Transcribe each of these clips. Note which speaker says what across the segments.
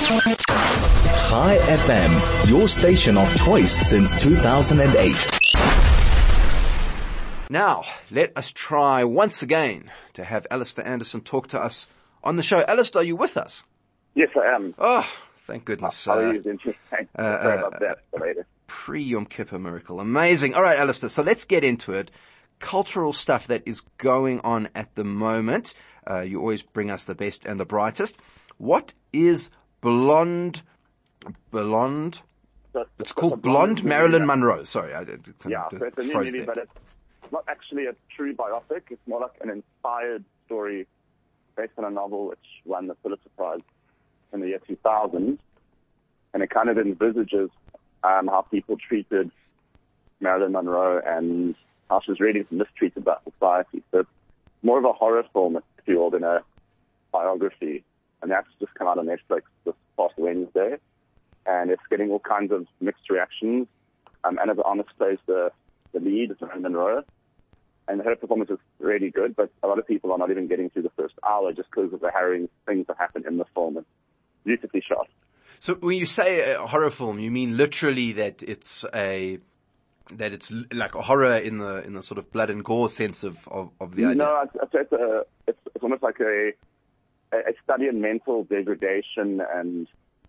Speaker 1: Chai FM, your station of choice since 2008.
Speaker 2: Now, let us try once again to have Alistair Anderson talk to us on the show. Alistair, are you with us?
Speaker 3: Yes, I am.
Speaker 2: Oh, thank goodness.
Speaker 3: How
Speaker 2: Uh,
Speaker 3: are you doing? Sorry about that. Later.
Speaker 2: pre Yom Kippur miracle. Amazing. All right, Alistair. So let's get into it. Cultural stuff that is going on at the moment. Uh, you always bring us the best and the brightest. What is blonde? Blonde? It's called Blonde
Speaker 3: movie
Speaker 2: Marilyn Monroe. Sorry, I did.
Speaker 3: Yeah, so it's a new movie,
Speaker 2: there.
Speaker 3: but it's not actually a true biopic. It's more like an inspired story based on a novel which won the Pulitzer Prize in the year 2000. And it kind of envisages um, how people treated Marilyn Monroe and how she was really mistreated by society. So it's more of a horror film, if you will, than a biography. And that's just come out on Netflix this past Wednesday. And it's getting all kinds of mixed reactions. Um, Ana de Armas plays the, the lead, it's Marilyn Monroe. And her performance is really good, but a lot of people are not even getting through the first hour just because of the harrowing things that happen in the film. It's beautifully shot.
Speaker 2: So when you say a horror film, you mean literally that it's a that it's like a horror in the in the sort of blood and gore sense of of, of the idea.
Speaker 3: No, say it's, a, it's, it's almost like a, a study in mental degradation and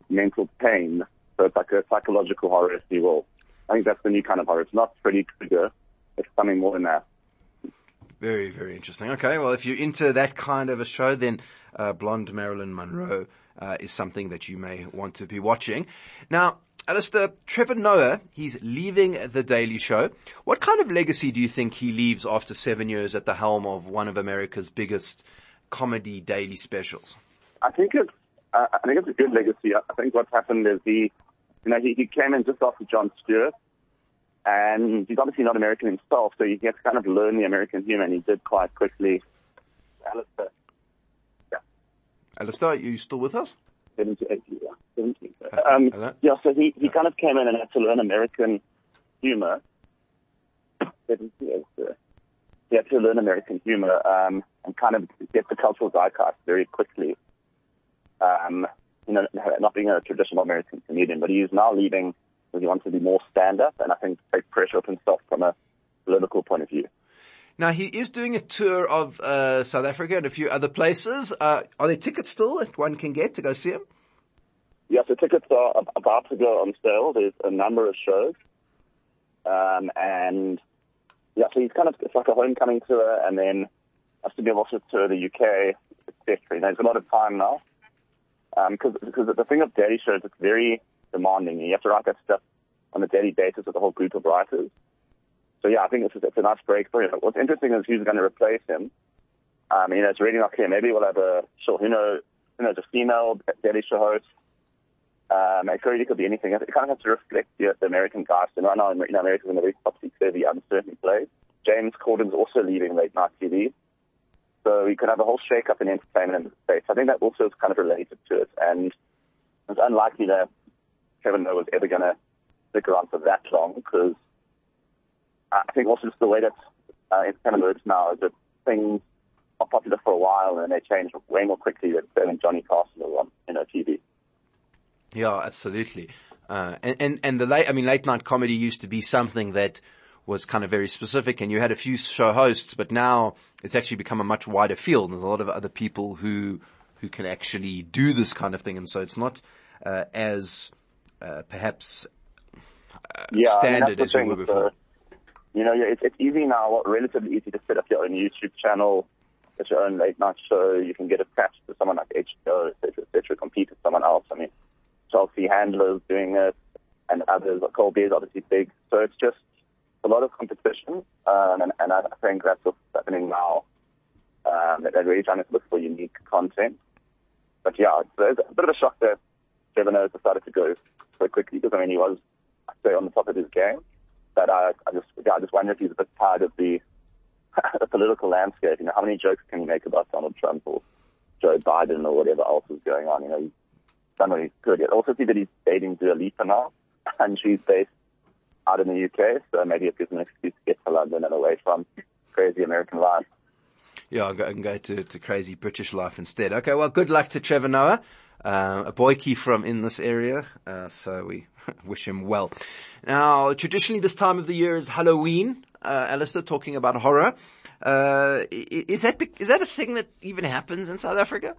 Speaker 3: mental pain. So it's like a psychological horror, if you will. I think that's the new kind of horror. It's not Freddy Krueger. It's something more than that.
Speaker 2: Very, very interesting. Okay, well, if you're into that kind of a show, then uh, Blonde Marilyn Monroe uh, is something that you may want to be watching. Now, Alistair, Trevor Noah, he's leaving The Daily Show. What kind of legacy do you think he leaves after seven years at the helm of one of America's biggest comedy daily specials?
Speaker 3: I think it's uh, I think it's a good legacy. I think what's happened is he, you know, he, he came in just after Jon Stewart, and he's obviously not American himself, so he had to kind of learn the American humor, and he did quite quickly. Alistair, yeah.
Speaker 2: Alistair, are you still with us?
Speaker 3: 70, 80, yeah, 70. Um,
Speaker 2: Hello?
Speaker 3: yeah, so he, he kind of came in and had to learn American humor. 70, he had to learn American humor um, and kind of get the cultural zeitgeist very quickly. Um, you know, not being a traditional American comedian, but he is now leaving because he wants to be more stand-up and I think take pressure off himself from a political point of view.
Speaker 2: Now, he is doing a tour of uh, South Africa and a few other places. Uh, are there tickets still that one can get to go see him?
Speaker 3: Yeah, so tickets are about to go on sale. There's a number of shows. Um, and yeah, so he's kind of, it's like a homecoming tour and then has to be able to tour the UK, etc. You know, there's a lot of time now. Um, cause, because the thing of daily shows, it's very demanding. You have to write that stuff on a daily basis with a whole group of writers. So yeah, I think it's, it's a nice break for him. What's interesting is who's going to replace him. Um, you know, it's really not clear. Maybe we'll have a, sure, who knows, who knows, a female daily show host. Um, it could be anything. It kind of has to reflect the, the American. And right now, you know, America's in a very topsy-turvy, uncertain place. James Corden's also leaving late night TV. So we could have a whole shake-up in entertainment in the States. I think that also is kind of related to it. And it's unlikely that Kevin Noah was ever going to stick around for that long because I think also just the way that uh, entertainment works now is that things are popular for a while and they change way more quickly than than Johnny Carson on you know TV.
Speaker 2: Yeah, absolutely. Uh, and, and, and the late, I mean, late night comedy used to be something that was kind of very specific and you had a few show hosts, but now it's actually become a much wider field. There's a lot of other people who, who can actually do this kind of thing. And so it's not, uh, as, uh, perhaps, uh,
Speaker 3: Yeah, I mean,
Speaker 2: standard as we were before.
Speaker 3: the- you know, yeah, it's, it's easy now, relatively easy to set up your own YouTube channel, get your own late night show. You can get attached to someone like HBO, et cetera, et cetera, compete with someone else. I mean, Chelsea Handler's doing it, and others. Colby is obviously big. So it's just a lot of competition, um, and, and I think that's what's happening now. Um, they're really trying to look for unique content. But yeah, it's, it's a bit of a shock that Trevor Noah decided to go so quickly because I mean he was, I'd say, on the top of his game. But I, I just, yeah, I just wonder if he's a bit tired of the, the political landscape. You know, how many jokes can you make about Donald Trump or Joe Biden or whatever else is going on? You know, he's done what. I also see that he's dating Dua Lipa now, and she's based out in the UK, so maybe it gives an excuse to get to London and away from crazy American life.
Speaker 2: Yeah, I can go to, to crazy British life instead. Okay, well, good luck to Trevor Noah. uh, a boykie from in this area, uh, so we wish him well. Now, traditionally this time of the year is Halloween. Uh, Alistair talking about horror. Uh, is that is that a thing that even happens in South Africa?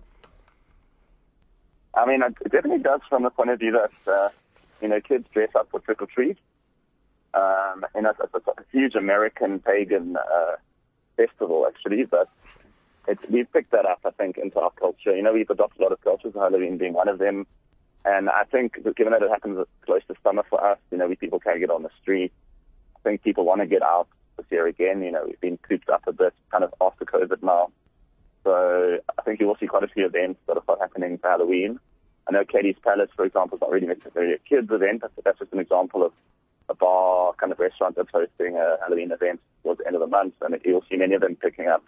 Speaker 3: I mean, it definitely does from the point of view that, uh, you know, kids dress up for trick or treat. Um, and it's, it's a huge American pagan, uh, festival actually, but it's, we've picked that up, I think, into our culture. You know, we've adopted a lot of cultures, Halloween being one of them. And I think that given that it happens close to summer for us, you know, we people can't get on the street. I think people want to get out this year again. You know, we've been cooped up a bit kind of after COVID now. So I think you will see quite a few events that are happening for Halloween. I know Katie's Palace, for example, is not really necessarily a kids event. That's, that's just an example of a bar kind of restaurant that's hosting a Halloween event towards the end of the month, and you'll see many of them picking up.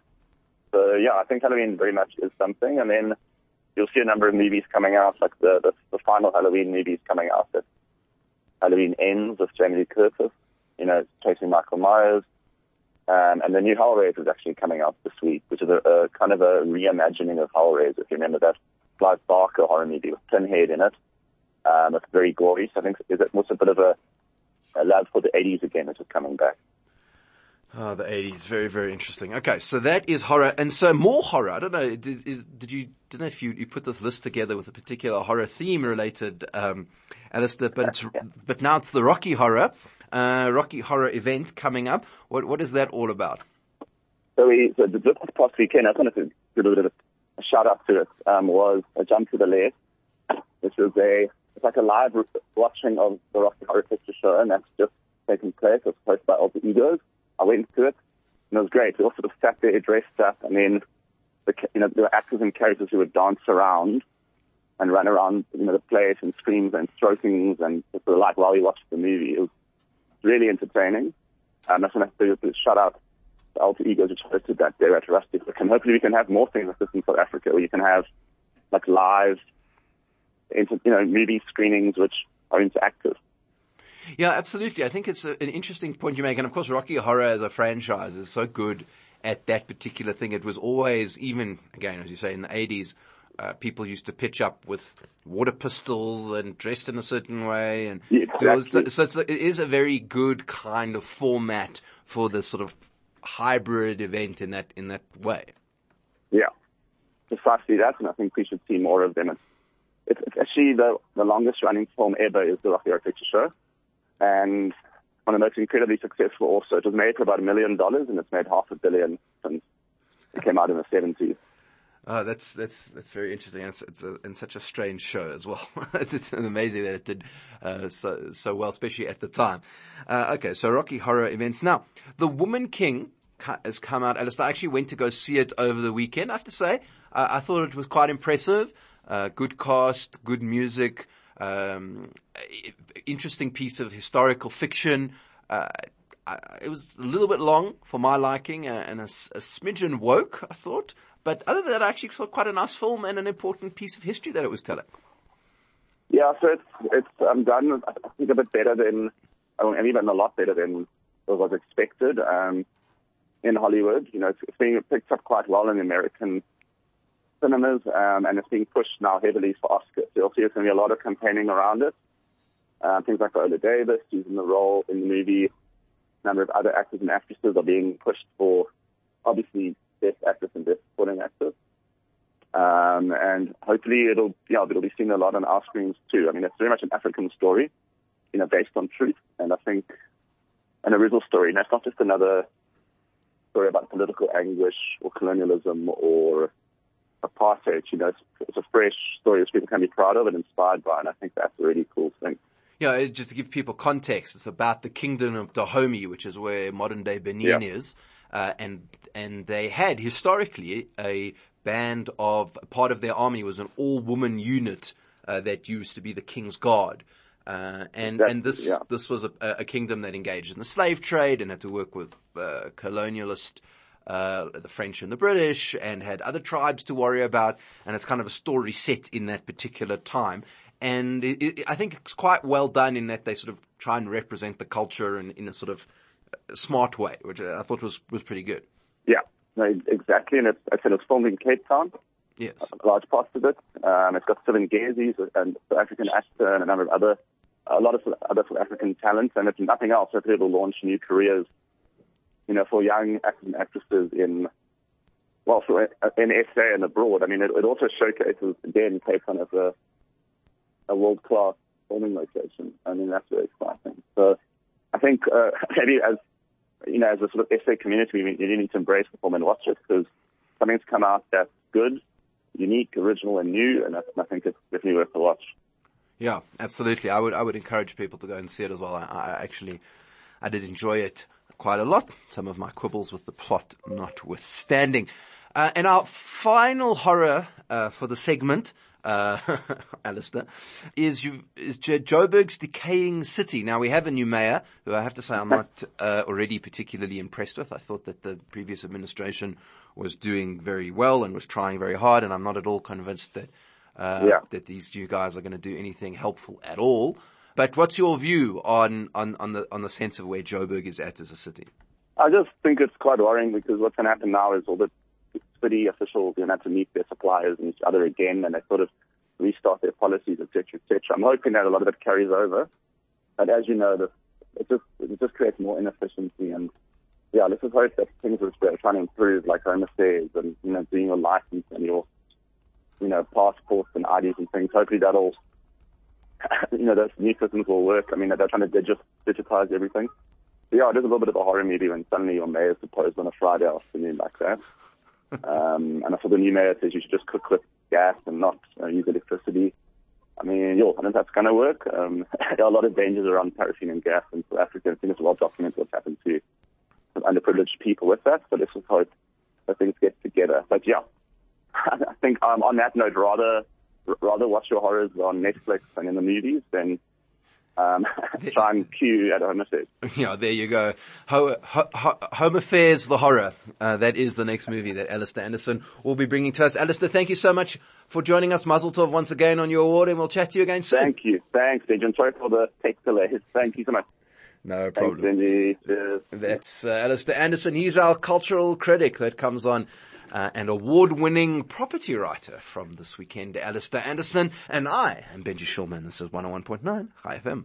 Speaker 3: So yeah, I think Halloween very much is something, and then you'll see a number of movies coming out, like the the, the final Halloween movies coming out. That Halloween ends with Jamie Lee Curtis, you know, chasing Michael Myers. Um, and the new Hellraiser is actually coming out this week, which is a, a kind of a reimagining of Hellraiser. If you remember that Clive Barker horror movie with Pinhead in it, um, it's very gory. So I think is it was a bit of a, a love for the 80s again, which is coming back.
Speaker 2: Oh, the 80s. Very, very interesting. Okay, so that is horror. And so more horror. I don't know, is, is, did you, don't know if you, you put this list together with a particular horror theme related, um, Alistair, but it's, but now it's the Rocky Horror, uh, Rocky Horror event coming up. What, what is that all about?
Speaker 3: So we, so the, this past weekend, I just wanted to do a little bit of a shout out to it, um, was a jump to the left, which was a, it's like a live watching of the Horror Picture Show, and that's just taking place. It was hosted by Alter Egos. I went to it, and it was great. We all sort of sat there dressed up, and then the, you know, there were actors and characters who would dance around and run around, you know, the place and screams and strokings and sort of like while we watched the movie. It was really entertaining. Um, that's when I do a shout out to Alter Egos, which hosted that there at Rustic. And hopefully we can have more things like this in South Africa, where you can have like live, inter, you know, movie screenings which are interactive.
Speaker 2: Yeah, absolutely. I think it's a, an interesting point you make. And of course, Rocky Horror as a franchise is so good at that particular thing. It was always, even again, as you say, in the 80s, uh, people used to pitch up with water pistols and dressed in a certain way. And
Speaker 3: Yeah, exactly.
Speaker 2: so it's, it is a very good kind of format for this sort of hybrid event in that, in that way.
Speaker 3: Yeah, precisely that, and I think we should see more of them. It's, it's, actually the, the longest running film ever is the Rocky Horror Picture Show, and one of the most incredibly successful also. It was made for about a million dollars, and it's made half a billion since it came out in the 70s.
Speaker 2: Oh, that's that's that's very interesting. It's, it's a, and such a strange show as well. it's amazing that it did uh, so so well, especially at the time. Uh, okay, so Rocky Horror events. Now, The Woman King has come out. Alistair, I actually went to go see it over the weekend. I have to say, uh, I thought it was quite impressive. Uh, good cast, good music, um, interesting piece of historical fiction. Uh, I, it was a little bit long for my liking and a smidgen woke, I thought. But other than that, I actually saw quite a nice film and an important piece of history that it was telling.
Speaker 3: Yeah, so it's it's um, done, I think, a bit better than, and even a lot better than was expected um, in Hollywood. You know, it's, it's being picked up quite well in the American cinemas, um, and it's being pushed now heavily for Oscars. You'll see there's going to be a lot of campaigning around it. Um, things like Viola Davis, who's in the role in the movie. A number of other actors and actresses are being pushed for, obviously, Best Actress and Best Supporting Actress. Um, and hopefully it'll, know, it'll be seen a lot on our screens too. I mean, it's very much an African story, you know, based on truth. And I think an original story. And it's not just another story about political anguish or colonialism or apartheid. You know, it's, it's a fresh story that people can be proud of and inspired by. And I think that's a really cool thing.
Speaker 2: You know, just to give people context, it's about the kingdom of Dahomey, which is where modern day Benin
Speaker 3: Yeah.
Speaker 2: is. Uh, and, and they had historically a band of, part of their army was an all woman unit, uh, that used to be the king's guard. Uh, and,
Speaker 3: Exactly,
Speaker 2: and this,
Speaker 3: yeah.
Speaker 2: this was a, a kingdom that engaged in the slave trade and had to work with, uh, colonialist, uh, the French and the British and had other tribes to worry about. And it's kind of a story set in that particular time. And it, it, I think it's quite well done in that they sort of try and represent the culture in, in a sort of uh, smart way, which I thought was, was pretty good.
Speaker 3: Yeah, no, exactly. And it's, I said it's filmed in Cape Town.
Speaker 2: Yes.
Speaker 3: large parts of it. Um, it's got Seven Gazes and South African actor and a number of other, a lot of other South African talent. And if nothing else, hopefully it'll launch new careers, you know, for young actors and actresses in, well, for, in SA and abroad. I mean, it, it also showcases, again, Cape Town as a, a world-class filming location. I mean, that's very exciting. So I think, uh, maybe as, you know, as a sort of SA community, we need to embrace the film and watch it because something's come out that's good, unique, original, and new, and I, I think it's definitely worth the watch.
Speaker 2: Yeah, absolutely. I would I would encourage people to go and see it as well. I, I actually I did enjoy it quite a lot. Some of my quibbles with the plot notwithstanding. Uh, and our final horror uh, for the segment, uh, Alistair, is, you, is Jo- Joburg's decaying city. Now we have a new mayor, who I have to say I'm not uh, already particularly impressed with. I thought that the previous administration was doing very well and was trying very hard, and I'm not at all convinced that uh,
Speaker 3: Yeah.
Speaker 2: that these new guys are going to do anything helpful at all. But what's your view on, on, on the on the sense of where Joburg is at as a city?
Speaker 3: I just think it's quite worrying because what's going to happen now is all the city officials are going to have to meet their suppliers and each other again, and they sort of restart their policies, etc., cetera, et cetera. I'm hoping that a lot of it carries over. But as you know, the, it just it just creates more inefficiency and yeah, let's just hope that things we're trying to improve, like home affairs and you know doing your license and your you know passports and IDs and things. Hopefully that'll you know those new systems will work. I mean they're trying to digi- digitize everything. So, yeah, it is a little bit of a horror movie when suddenly your mayor's proposed on a Friday afternoon like that. um, and I saw the new mayor says you should just cook with gas and not uh, use electricity. I mean, yo, I don't know if that's going to work. Um, there are a lot of dangers around paraffin and gas in South Africa. I think it's well documented what's happened to underprivileged people with that. So let's just hope that things get together. But yeah, I think um, on that note, rather rather watch your horrors on Netflix and in the movies than um, try and queue at home affairs.
Speaker 2: Yeah, there you go. Ho- ho- ho- Home Affairs, the horror. Uh, that is the next movie that Alistair Anderson will be bringing to us. Alistair, thank you so much for joining us. Mazel tov once again on your award, and we'll chat to you again soon.
Speaker 3: Thank you. Thanks, Adrian. Sorry for the tech delays. Thank you so much.
Speaker 2: no
Speaker 3: Thanks,
Speaker 2: problem.
Speaker 3: Cheers.
Speaker 2: That's uh, Alistair Anderson. He's our cultural critic that comes on. Uh, and award-winning property writer from this weekend, Alistair Anderson, and I am Benji Shulman. This is 101.9 Chai FM.